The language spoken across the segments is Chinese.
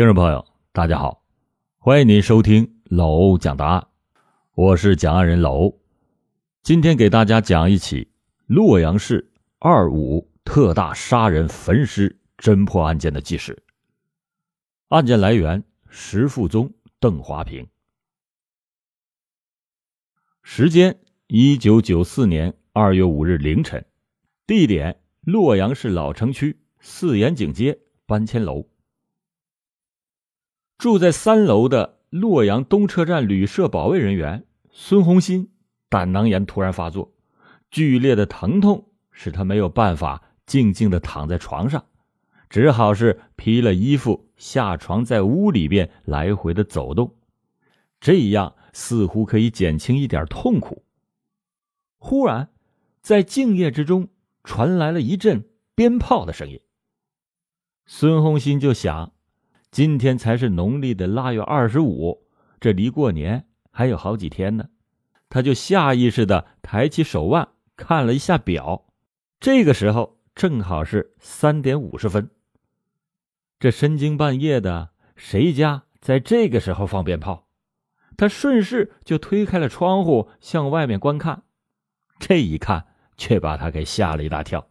听众朋友，大家好，欢迎您收听老欧讲答案，我是讲案人老欧。今天给大家讲一起洛阳市二五特大杀人焚尸侦破案件的纪实。案件来源：石富宗、邓华平。时间：一九九四年二月五日凌晨。地点：洛阳市老城区四眼井街搬迁楼。住在三楼的洛阳东车站旅社保卫人员孙红新胆囊炎突然发作，剧烈的疼痛使他没有办法静静的躺在床上，只好是披了衣服下床，在屋里边来回的走动，这样似乎可以减轻一点痛苦。忽然，在静夜之中传来了一阵鞭炮的声音，孙红新就想。今天才是农历的腊月二十五，这离过年还有好几天呢。他就下意识的抬起手腕看了一下表，这个时候正好是三点五十分。这深更半夜的，谁家在这个时候放鞭炮？他顺势就推开了窗户，向外面观看。这一看，却把他给吓了一大跳。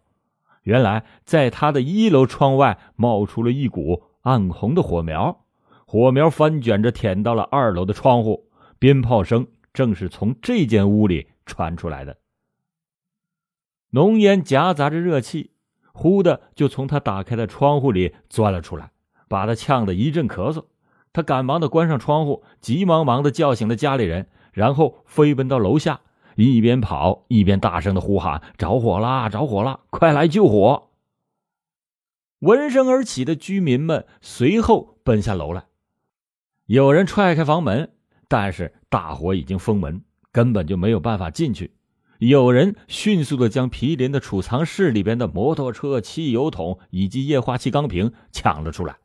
原来，在他的一楼窗外冒出了一股。暗红的火苗，火苗翻卷着舔到了二楼的窗户，鞭炮声正是从这间屋里传出来的。浓烟夹杂着热气，忽的就从他打开的窗户里钻了出来，把他呛得一阵咳嗽。他赶忙的关上窗户，急忙忙的叫醒了家里人，然后飞奔到楼下，一边跑一边大声的呼喊：“着火啦！着火啦！快来救火！”闻声而起的居民们随后奔下楼来，有人踹开房门，但是大火已经封门，根本就没有办法进去。有人迅速的将毗邻的储藏室里边的摩托车、汽油桶以及液化气钢瓶抢了出来。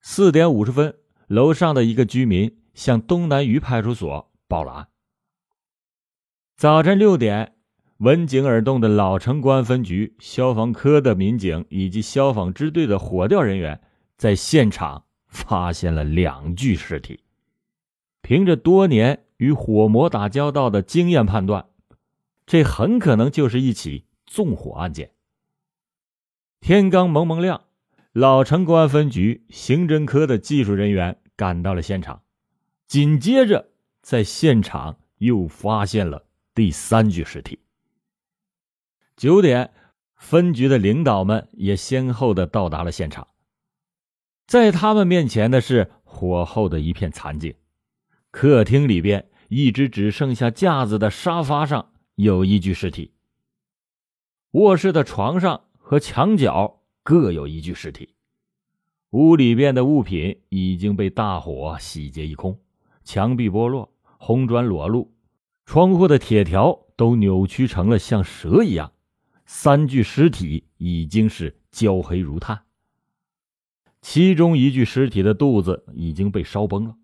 四点五十分，楼上的一个居民向东南隅派出所报了案。早晨六点。闻警而动的老城公安分局消防科的民警以及消防支队的火调人员在现场发现了两具尸体。凭着多年与火魔打交道的经验判断，这很可能就是一起纵火案件。天刚蒙蒙亮，老城公安分局刑侦科的技术人员赶到了现场，紧接着在现场又发现了第三具尸体。九点，分局的领导们也先后的到达了现场。在他们面前的是火后的一片残景。客厅里边，一只只剩下架子的沙发上有一具尸体。卧室的床上和墙角各有一具尸体。屋里边的物品已经被大火洗劫一空，墙壁剥落，红砖裸露，窗户的铁条都扭曲成了像蛇一样。三具尸体已经是焦黑如炭，其中一具尸体的肚子已经被烧崩了，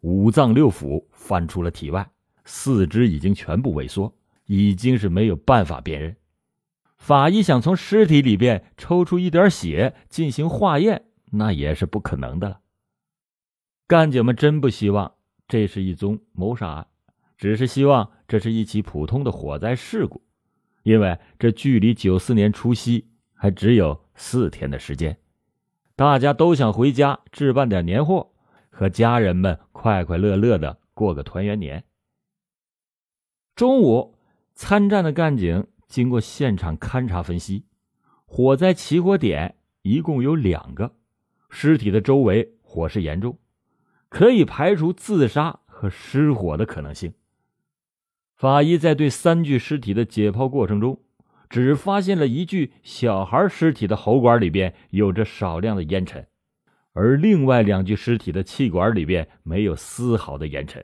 五脏六腑翻出了体外，四肢已经全部萎缩，已经是没有办法辨认。法医想从尸体里边抽出一点血进行化验，那也是不可能的了。干警们真不希望这是一宗谋杀案，只是希望这是一起普通的火灾事故。因为这距离九四年除夕还只有四天的时间，大家都想回家置办点年货，和家人们快快乐乐的过个团圆年。中午，参战的干警经过现场勘查分析，火灾起火点一共有两个，尸体的周围火势严重，可以排除自杀和失火的可能性。法医在对三具尸体的解剖过程中，只发现了一具小孩尸体的喉管里边有着少量的烟尘，而另外两具尸体的气管里边没有丝毫的烟尘，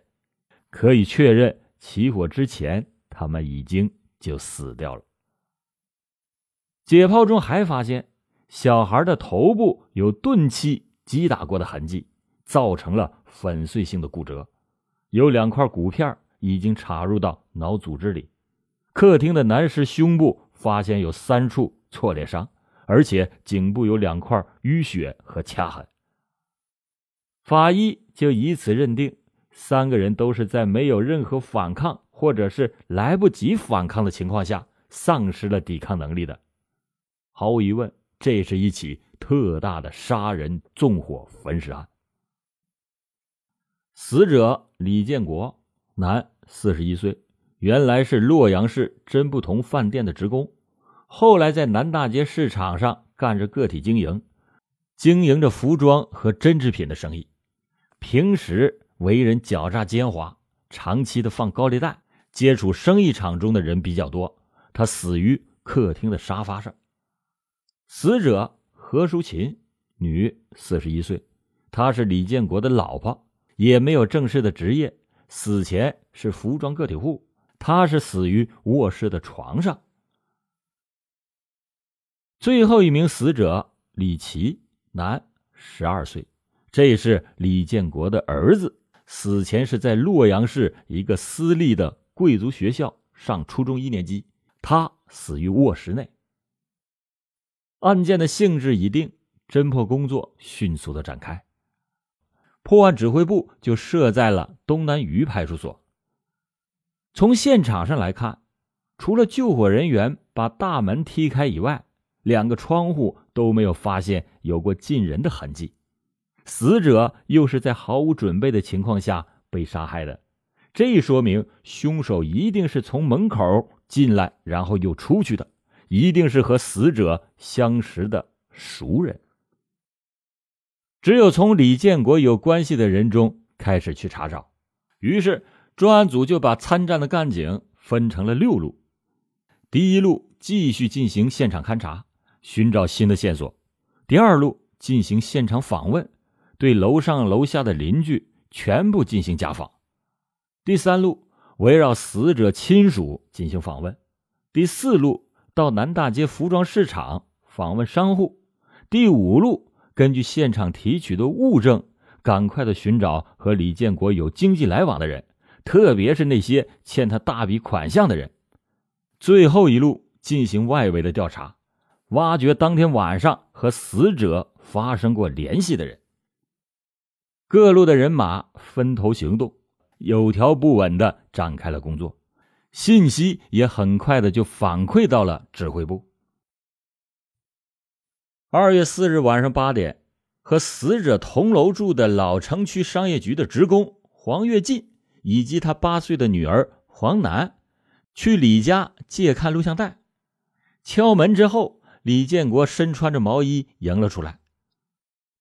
可以确认起火之前他们已经就死掉了。解剖中还发现，小孩的头部有钝器击打过的痕迹，造成了粉碎性的骨折，有两块骨片已经插入到脑组织里。客厅的男尸胸部发现有三处挫裂伤，而且颈部有两块淤血和掐痕。法医就以此认定，三个人都是在没有任何反抗或者是来不及反抗的情况下丧失了抵抗能力的。毫无疑问，这是一起特大的杀人纵火焚尸案。死者李建国，男，四十一岁，原来是洛阳市真不同饭店的职工，后来在南大街市场上干着个体经营，经营着服装和针织品的生意。平时为人狡诈奸猾，长期的放高利贷，接触生意场中的人比较多。他死于客厅的沙发上。死者何淑琴，女，四十一岁，她是李建国的老婆。也没有正式的职业，死前是服装个体户。他是死于卧室的床上。最后一名死者李琦，男，十二岁，这是李建国的儿子。死前是在洛阳市一个私立的贵族学校上初中一年级。他死于卧室内。案件的性质已定，侦破工作迅速的展开。破案指挥部就设在了东南隅派出所。从现场上来看，除了救火人员把大门踢开以外，两个窗户都没有发现有过进人的痕迹。死者又是在毫无准备的情况下被杀害的，这说明凶手一定是从门口进来，然后又出去的，一定是和死者相识的熟人。只有从李建国有关系的人中开始去查找，于是专案组就把参战的干警分成了六路。第一路继续进行现场勘查，寻找新的线索；第二路进行现场访问，对楼上楼下的邻居全部进行家访；第三路围绕死者亲属进行访问；第四路到南大街服装市场访问商户；第五路。根据现场提取的物证，赶快的寻找和李建国有经济来往的人，特别是那些欠他大笔款项的人。最后一路进行外围的调查，挖掘当天晚上和死者发生过联系的人。各路的人马分头行动，有条不紊的展开了工作，信息也很快的就反馈到了指挥部。二月四日晚上八点，和死者同楼住的老城区商业局的职工黄跃进以及他八岁的女儿黄楠，去李家借看录像带。敲门之后，李建国身穿着毛衣迎了出来。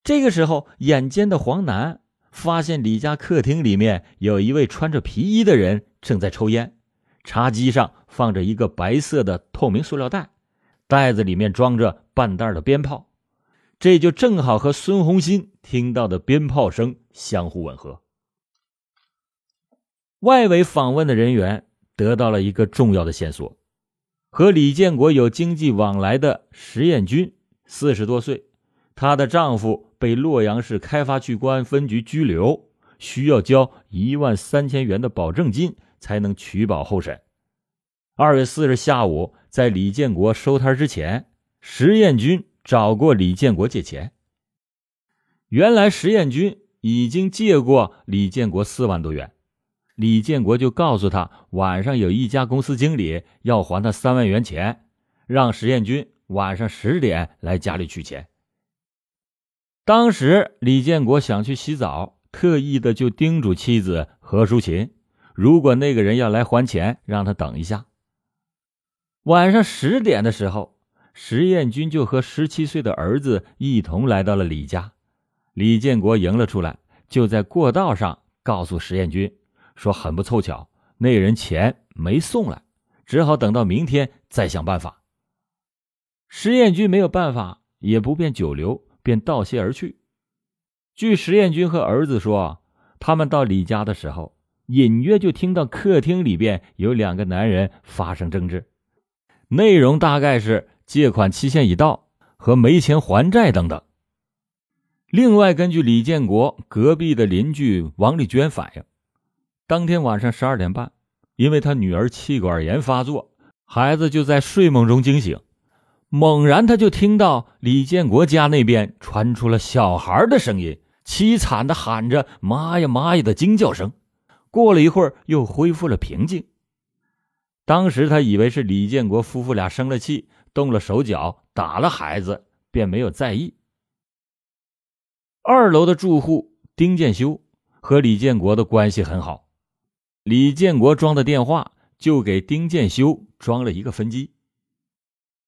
这个时候，眼尖的黄楠发现李家客厅里面有一位穿着皮衣的人正在抽烟，茶几上放着一个白色的透明塑料袋。袋子里面装着半袋的鞭炮，这就正好和孙红新听到的鞭炮声相互吻合。外围访问的人员得到了一个重要的线索：和李建国有经济往来的石艳军，四十多岁，她的丈夫被洛阳市开发区公安分局拘留，需要交一万三千元的保证金才能取保候审。二月四日下午。在李建国收摊之前，石艳军找过李建国借钱。原来石艳军已经借过李建国四万多元，李建国就告诉他晚上有一家公司经理要还他三万元钱，让石艳军晚上十点来家里取钱。当时李建国想去洗澡，特意的就叮嘱妻子何淑琴，如果那个人要来还钱，让他等一下。晚上十点的时候，石艳军就和十七岁的儿子一同来到了李家。李建国迎了出来，就在过道上告诉石艳军说：“很不凑巧，那人钱没送来，只好等到明天再想办法。”石艳军没有办法，也不便久留，便道谢而去。据石艳军和儿子说，他们到李家的时候，隐约就听到客厅里边有两个男人发生争执。内容大概是借款期限已到和没钱还债等等。另外，根据李建国隔壁的邻居王丽娟反映，当天晚上十二点半，因为他女儿气管炎发作，孩子就在睡梦中惊醒，猛然他就听到李建国家那边传出了小孩的声音，凄惨的喊着“妈呀妈呀”的惊叫声。过了一会儿，又恢复了平静。当时他以为是李建国夫妇俩生了气，动了手脚，打了孩子，便没有在意。二楼的住户丁建修和李建国的关系很好，李建国装的电话就给丁建修装了一个分机。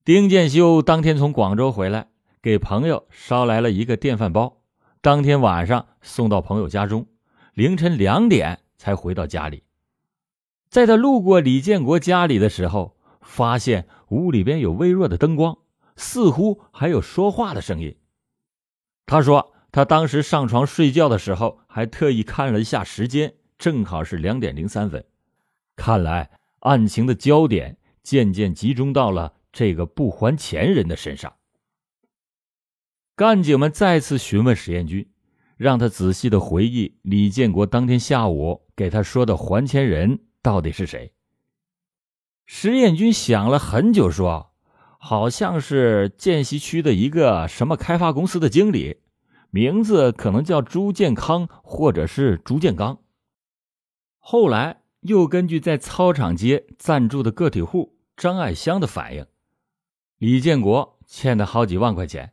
丁建修当天从广州回来，给朋友捎来了一个电饭煲，当天晚上送到朋友家中，凌晨两点才回到家里。在他路过李建国家里的时候，发现屋里边有微弱的灯光，似乎还有说话的声音。他说，他当时上床睡觉的时候，还特意看了一下时间，正好是两点零三分。看来案情的焦点渐渐集中到了这个不还钱人的身上。干警们再次询问史彦军，让他仔细的回忆李建国当天下午给他说的还钱人。到底是谁？石彦军想了很久，说：“好像是建西区的一个什么开发公司的经理，名字可能叫朱建康，或者是朱建刚。”后来又根据在操场街暂住的个体户张爱香的反应，李建国欠他好几万块钱，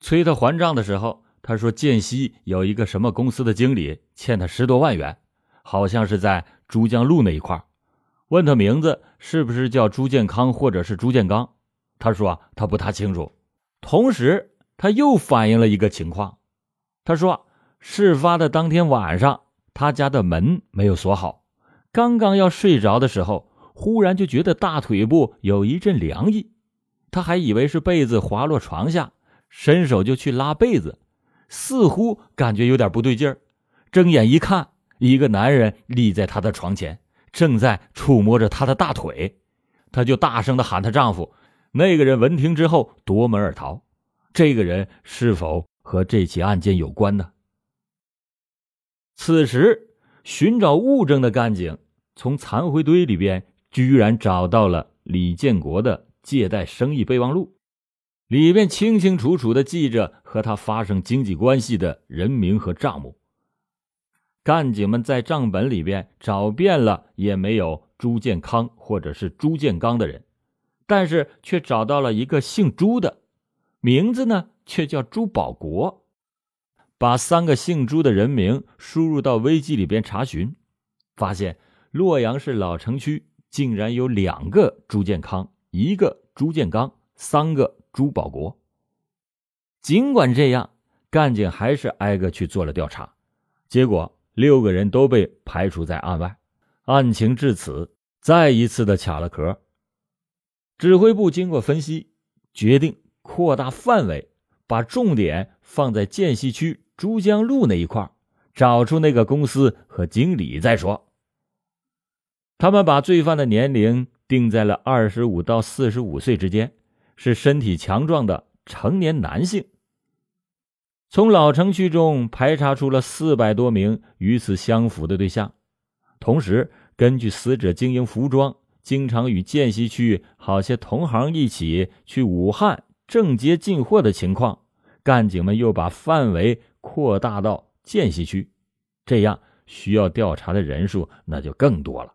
催他还账的时候，他说建西有一个什么公司的经理欠他十多万元，好像是在。珠江路那一块问他名字是不是叫朱建康或者是朱建刚，他说他不太清楚。同时，他又反映了一个情况，他说事发的当天晚上，他家的门没有锁好，刚刚要睡着的时候，忽然就觉得大腿部有一阵凉意，他还以为是被子滑落床下，伸手就去拉被子，似乎感觉有点不对劲儿，睁眼一看。一个男人立在她的床前，正在触摸着她的大腿，她就大声的喊她丈夫。那个人闻听之后夺门而逃。这个人是否和这起案件有关呢？此时，寻找物证的干警从残灰堆里边居然找到了李建国的借贷生意备忘录，里面清清楚楚的记着和他发生经济关系的人名和账目。干警们在账本里边找遍了，也没有朱建康或者是朱建刚的人，但是却找到了一个姓朱的，名字呢却叫朱保国。把三个姓朱的人名输入到危机里边查询，发现洛阳市老城区竟然有两个朱建康，一个朱建刚，三个朱保国。尽管这样，干警还是挨个去做了调查，结果。六个人都被排除在案外，案情至此再一次的卡了壳。指挥部经过分析，决定扩大范围，把重点放在涧西区珠江路那一块，找出那个公司和经理再说。他们把罪犯的年龄定在了二十五到四十五岁之间，是身体强壮的成年男性。从老城区中排查出了四百多名与此相符的对象，同时根据死者经营服装、经常与涧西区好些同行一起去武汉正街进货的情况，干警们又把范围扩大到涧西区，这样需要调查的人数那就更多了。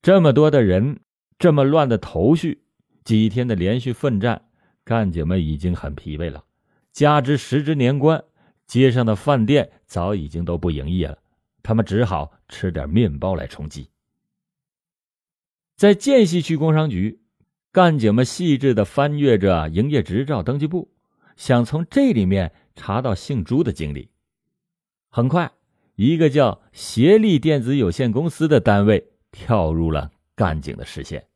这么多的人，这么乱的头绪，几天的连续奋战，干警们已经很疲惫了。加之时值年关，街上的饭店早已经都不营业了，他们只好吃点面包来充饥。在涧西区工商局，干警们细致的翻阅着营业执照登记簿，想从这里面查到姓朱的经历。很快，一个叫协力电子有限公司的单位跳入了干警的视线。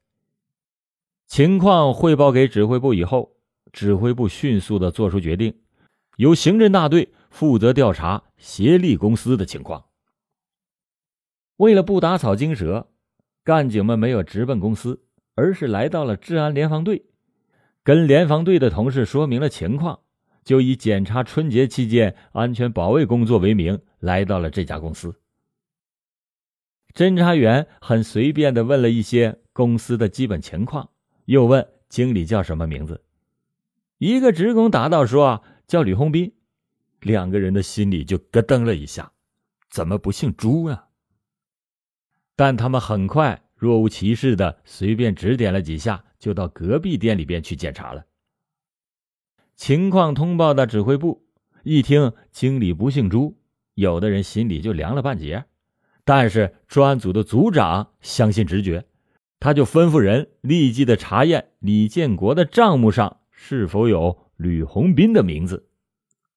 情况汇报给指挥部以后。指挥部迅速的做出决定，由刑侦大队负责调查协力公司的情况。为了不打草惊蛇，干警们没有直奔公司，而是来到了治安联防队，跟联防队的同事说明了情况，就以检查春节期间安全保卫工作为名，来到了这家公司。侦查员很随便的问了一些公司的基本情况，又问经理叫什么名字。一个职工答道：“说叫吕红斌。”两个人的心里就咯噔了一下，怎么不姓朱啊？但他们很快若无其事的随便指点了几下，就到隔壁店里边去检查了。情况通报到指挥部，一听经理不姓朱，有的人心里就凉了半截。但是专案组的组长相信直觉，他就吩咐人立即的查验李建国的账目上是否有吕红斌的名字。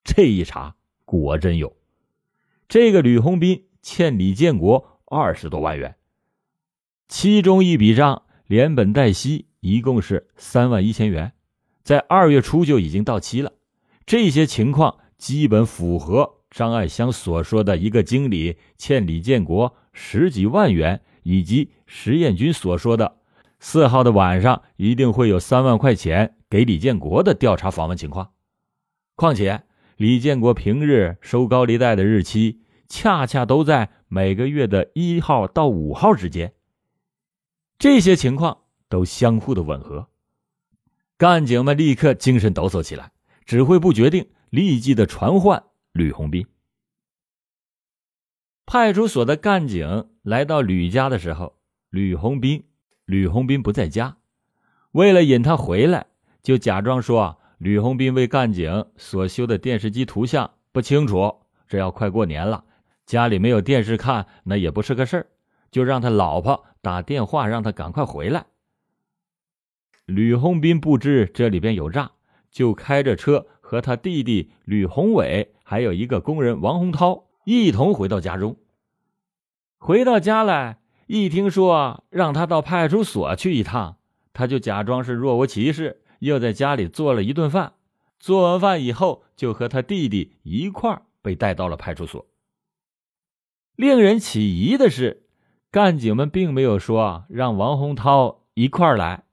这一查，果真有。这个吕红斌欠李建国二十多万元，其中一笔账连本带息一共是三万一千元，在二月初就已经到期了。这些情况基本符合张爱香所说的一个经理欠李建国十几万元，以及石艳军所说的四号的晚上一定会有三万块钱给李建国的调查访问情况。况且。李建国平日收高利贷的日期，恰恰都在每个月的一号到五号之间。这些情况都相互的吻合，干警们立刻精神抖擞起来。指挥部决定立即的传唤吕红斌。派出所的干警来到吕家的时候，吕红斌，吕红斌不在家。为了引他回来，就假装说。吕红斌为干警所修的电视机图像不清楚，这要快过年了，家里没有电视看，那也不是个事儿，就让他老婆打电话让他赶快回来。吕红斌不知这里边有诈，就开着车和他弟弟吕宏伟，还有一个工人王洪涛一同回到家中。回到家来，一听说让他到派出所去一趟，他就假装是若无其事。又在家里做了一顿饭，做完饭以后，就和他弟弟一块儿被带到了派出所。令人起疑的是，干警们并没有说让王洪涛一块儿来，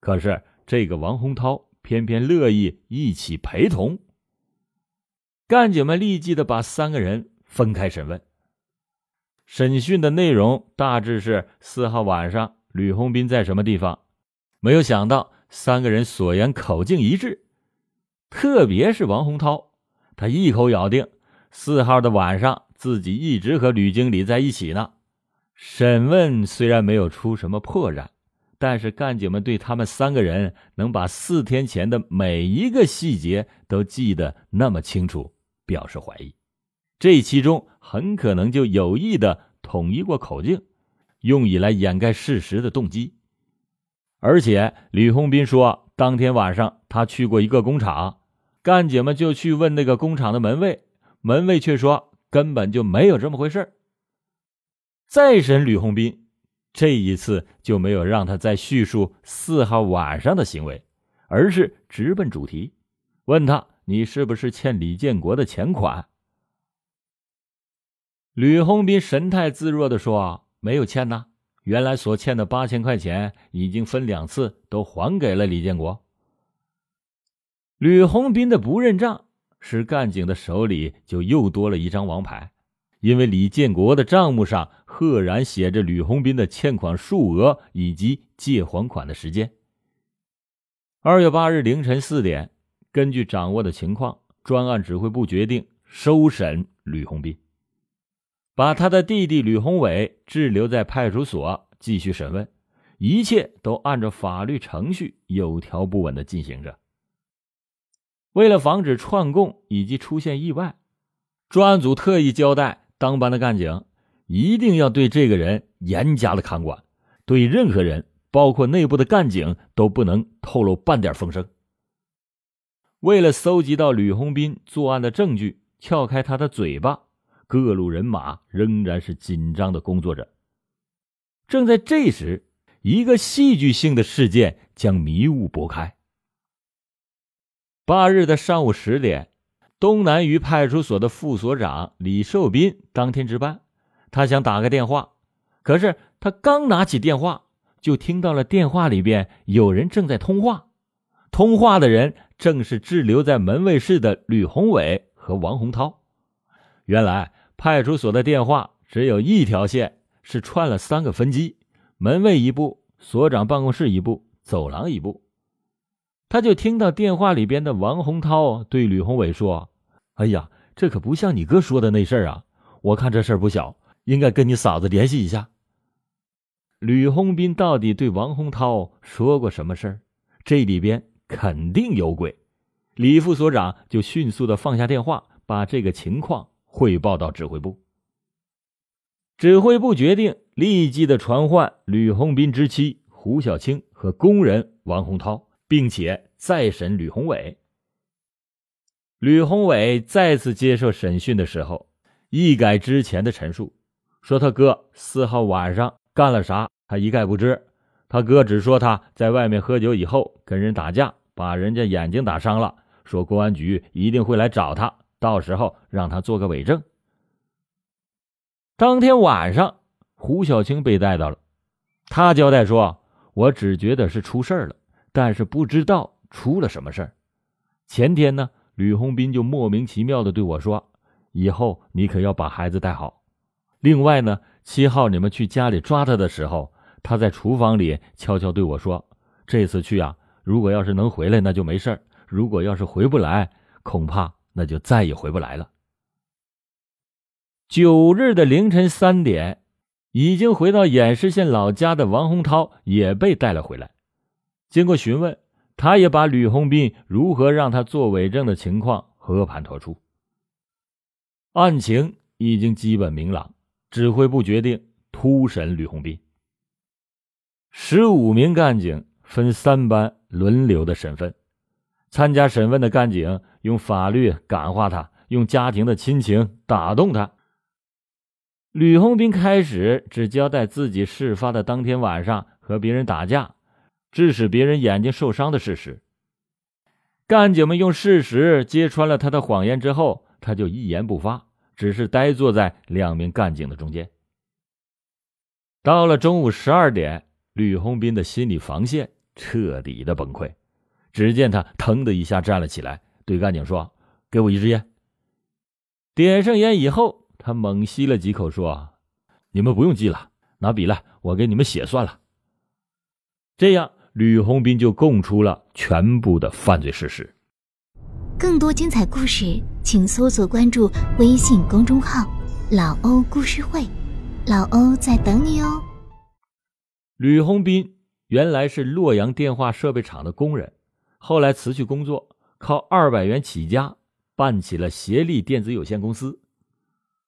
可是这个王洪涛偏偏乐意一起陪同。干警们立即的把三个人分开审问。审讯的内容大致是：四号晚上，吕红斌在什么地方？没有想到。三个人所言口径一致，特别是王洪涛，他一口咬定四号的晚上自己一直和吕经理在一起呢。审问虽然没有出什么破绽，但是干警们对他们三个人能把四天前的每一个细节都记得那么清楚，表示怀疑。这其中很可能就有意的统一过口径，用以来掩盖事实的动机。而且，吕红斌说，当天晚上他去过一个工厂，干警们就去问那个工厂的门卫，门卫却说根本就没有这么回事再审吕红斌，这一次就没有让他再叙述四号晚上的行为，而是直奔主题，问他：“你是不是欠李建国的钱款？”吕红斌神态自若的说：“没有欠呐。”原来所欠的八千块钱已经分两次都还给了李建国。吕红斌的不认账，使干警的手里就又多了一张王牌，因为李建国的账目上赫然写着吕红斌的欠款数额以及借还款的时间。二月八日凌晨四点，根据掌握的情况，专案指挥部决定收审吕红斌。把他的弟弟吕宏伟滞留在派出所继续审问，一切都按照法律程序有条不紊的进行着。为了防止串供以及出现意外，专案组特意交代当班的干警一定要对这个人严加的看管，对任何人，包括内部的干警，都不能透露半点风声。为了搜集到吕红斌作案的证据，撬开他的嘴巴。各路人马仍然是紧张的工作着。正在这时，一个戏剧性的事件将迷雾拨开。八日的上午十点，东南隅派出所的副所长李寿斌当天值班，他想打个电话，可是他刚拿起电话，就听到了电话里边有人正在通话。通话的人正是滞留在门卫室的吕宏伟和王洪涛。原来。派出所的电话只有一条线，是串了三个分机：门卫一部，所长办公室一部，走廊一部。他就听到电话里边的王洪涛对吕宏伟说：“哎呀，这可不像你哥说的那事儿啊！我看这事儿不小，应该跟你嫂子联系一下。吕洪斌到底对王洪涛说过什么事儿？这里边肯定有鬼。李副所长就迅速的放下电话，把这个情况汇报到指挥部。指挥部决定立即的传唤吕红斌之妻胡小青和工人王洪涛，并且再审吕宏伟。吕宏伟再次接受审讯的时候，一改之前的陈述，说他哥四号晚上干了啥，他一概不知。他哥只说他在外面喝酒以后跟人打架，把人家眼睛打伤了。说公安局一定会来找他，到时候让他做个伪证。当天晚上，胡小青被带到了。他交代说：“我只觉得是出事了，但是不知道出了什么事儿。前天呢，吕红斌就莫名其妙的对我说：‘以后你可要把孩子带好。’另外呢，七号你们去家里抓他的时候，他在厨房里悄悄对我说：‘这次去啊，如果要是能回来，那就没事儿。’”如果要是回不来，恐怕那就再也回不来了。九日的凌晨三点，已经回到偃师县老家的王洪涛也被带了回来。经过询问，他也把吕红斌如何让他做伪证的情况和盘托出。案情已经基本明朗，指挥部决定突审吕红斌。十五名干警分三班轮流的审问。参加审问的干警用法律感化他，用家庭的亲情打动他。吕红斌开始只交代自己事发的当天晚上和别人打架，致使别人眼睛受伤的事实。干警们用事实揭穿了他的谎言之后，他就一言不发，只是呆坐在两名干警的中间。到了中午十二点，吕红斌的心理防线彻底的崩溃。只见他腾的一下站了起来，对干警说：“给我一支烟。”点上烟以后，他猛吸了几口，说：“你们不用记了，拿笔来，我给你们写算了。”这样，吕红斌就供出了全部的犯罪事实。更多精彩故事，请搜索关注微信公众号“老欧故事会”，老欧在等你哦。吕红斌原来是洛阳电话设备厂的工人。后来辞去工作，靠二百元起家，办起了协力电子有限公司。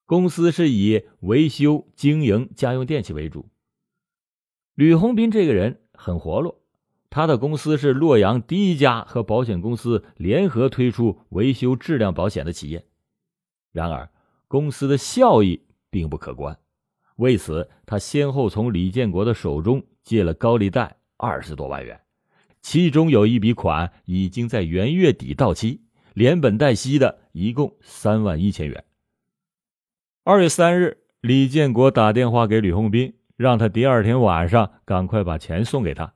公司是以维修、经营家用电器为主。吕红斌这个人很活络，他的公司是洛阳第一家和保险公司联合推出维修质量保险的企业。然而，公司的效益并不可观，为此，他先后从李建国的手中借了高利贷二十多万元。其中有一笔款已经在元月底到期，连本带息的一共三万一千元。二月三日，李建国打电话给吕红斌，让他第二天晚上赶快把钱送给他。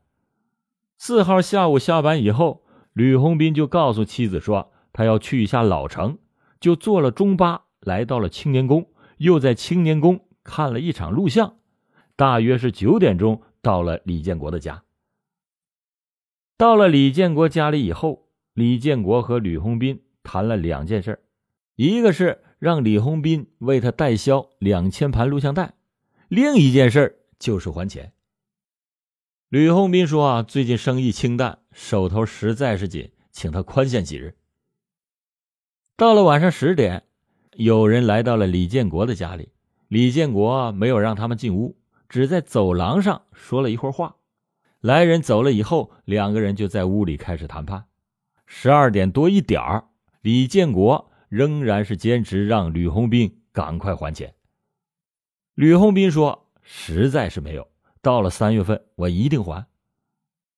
四号下午下班以后，吕红斌就告诉妻子说他要去一下老城，就坐了中巴来到了青年宫，又在青年宫看了一场录像，大约是九点钟到了李建国的家。到了李建国家里以后，李建国和吕红斌谈了两件事一个是让李红斌为他代销两千盘录像带，另一件事就是还钱。吕红斌说：“啊，最近生意清淡，手头实在是紧，请他宽限几日。”到了晚上十点，有人来到了李建国的家里，李建国没有让他们进屋，只在走廊上说了一会儿话。来人走了以后，两个人就在屋里开始谈判。十二点多一点儿，李建国仍然是坚持让吕红斌赶快还钱。吕红斌说：“实在是没有，到了三月份我一定还。”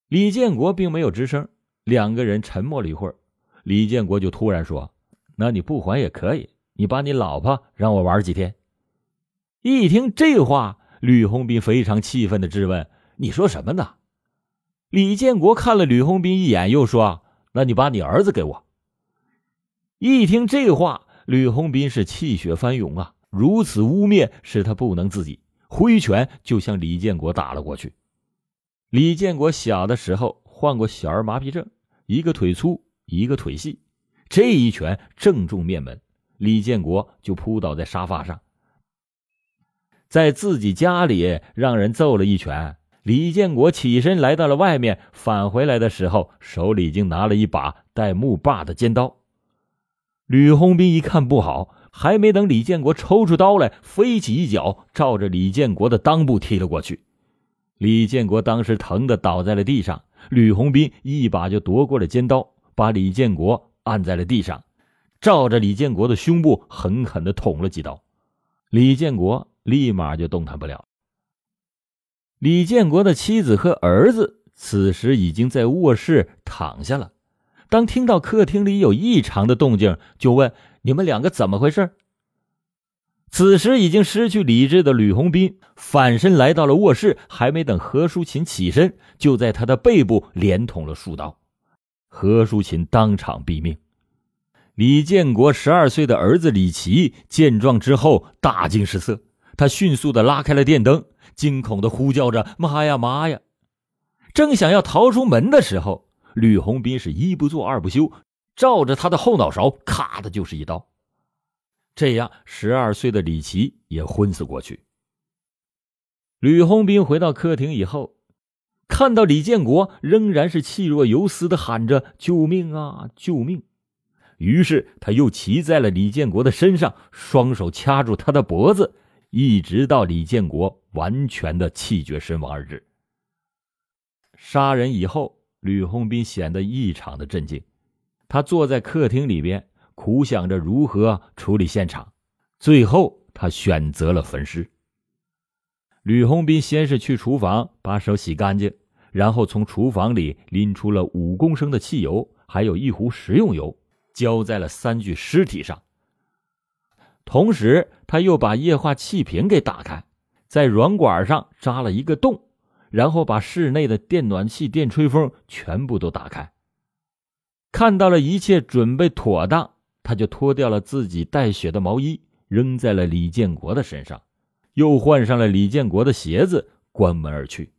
李建国并没有吱声。两个人沉默了一会儿，李建国就突然说：“那你不还也可以，你把你老婆让我玩几天。”一听这话，吕红斌非常气愤的质问：“你说什么呢？”李建国看了吕红斌一眼，又说：“那你把你儿子给我。”一听这话，吕红斌是气血翻涌啊！如此污蔑使他不能自己，挥拳就向李建国打了过去。李建国小的时候患过小儿麻痹症，一个腿粗，一个腿细，这一拳正中面门，李建国就扑倒在沙发上，在自己家里让人揍了一拳。李建国起身来到了外面，返回来的时候手里已经拿了一把带木把的尖刀。吕红斌一看不好，还没等李建国抽出刀来，飞起一脚，照着李建国的裆部踢了过去。李建国当时疼得倒在了地上，吕红斌一把就夺过了尖刀，把李建国按在了地上，照着李建国的胸部狠狠地捅了几刀。李建国立马就动弹不了。李建国的妻子和儿子此时已经在卧室躺下了。当听到客厅里有异常的动静，就问：“你们两个怎么回事？”此时已经失去理智的吕红斌反身来到了卧室，还没等何淑琴起身，就在他的背部连捅了数刀，何淑琴当场毙命。李建国十二岁的儿子李奇见状之后大惊失色，他迅速的拉开了电灯，惊恐的呼叫着：“妈呀妈呀！”正想要逃出门的时候。吕红斌是一不做二不休，照着他的后脑勺，咔的就是一刀。这样，十二岁的李奇也昏死过去。吕红斌回到客厅以后，看到李建国仍然是气若游丝的喊着“救命啊，救命！”于是他又骑在了李建国的身上，双手掐住他的脖子，一直到李建国完全的气绝身亡而止。杀人以后。吕红斌显得异常的镇静，他坐在客厅里边，苦想着如何处理现场。最后，他选择了焚尸。吕红斌先是去厨房把手洗干净，然后从厨房里拎出了五公升的汽油，还有一壶食用油，浇在了三具尸体上。同时，他又把液化气瓶给打开，在软管上扎了一个洞。然后把室内的电暖气、电吹风全部都打开。看到了一切准备妥当，他就脱掉了自己带血的毛衣，扔在了李建国的身上，又换上了李建国的鞋子，关门而去。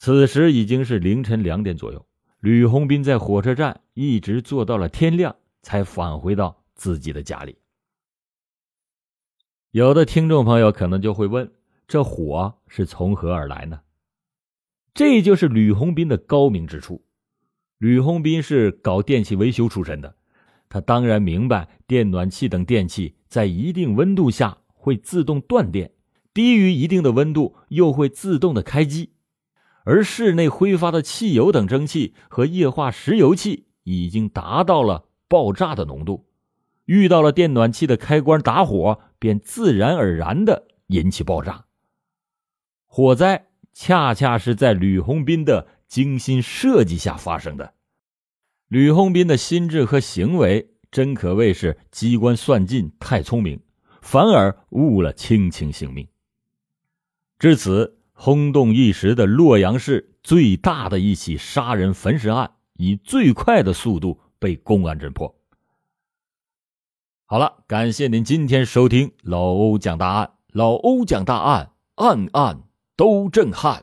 此时已经是凌晨两点左右，吕红斌在火车站一直坐到了天亮，才返回到自己的家里。有的听众朋友可能就会问。这火是从何而来呢？这就是吕红斌的高明之处。吕红斌是搞电器维修出身的，他当然明白电暖气等电器在一定温度下会自动断电，低于一定的温度又会自动的开机。而室内挥发的汽油等蒸汽和液化石油气已经达到了爆炸的浓度，遇到了电暖气的开关打火，便自然而然的引起爆炸。火灾恰恰是在吕红斌的精心设计下发生的。吕红斌的心智和行为真可谓是机关算尽，太聪明，反而误了青青性命。至此，轰动一时的洛阳市最大的一起杀人焚尸案，以最快的速度被公安侦破。好了，感谢您今天收听老欧讲大案，老欧讲大案，案案。都震撼。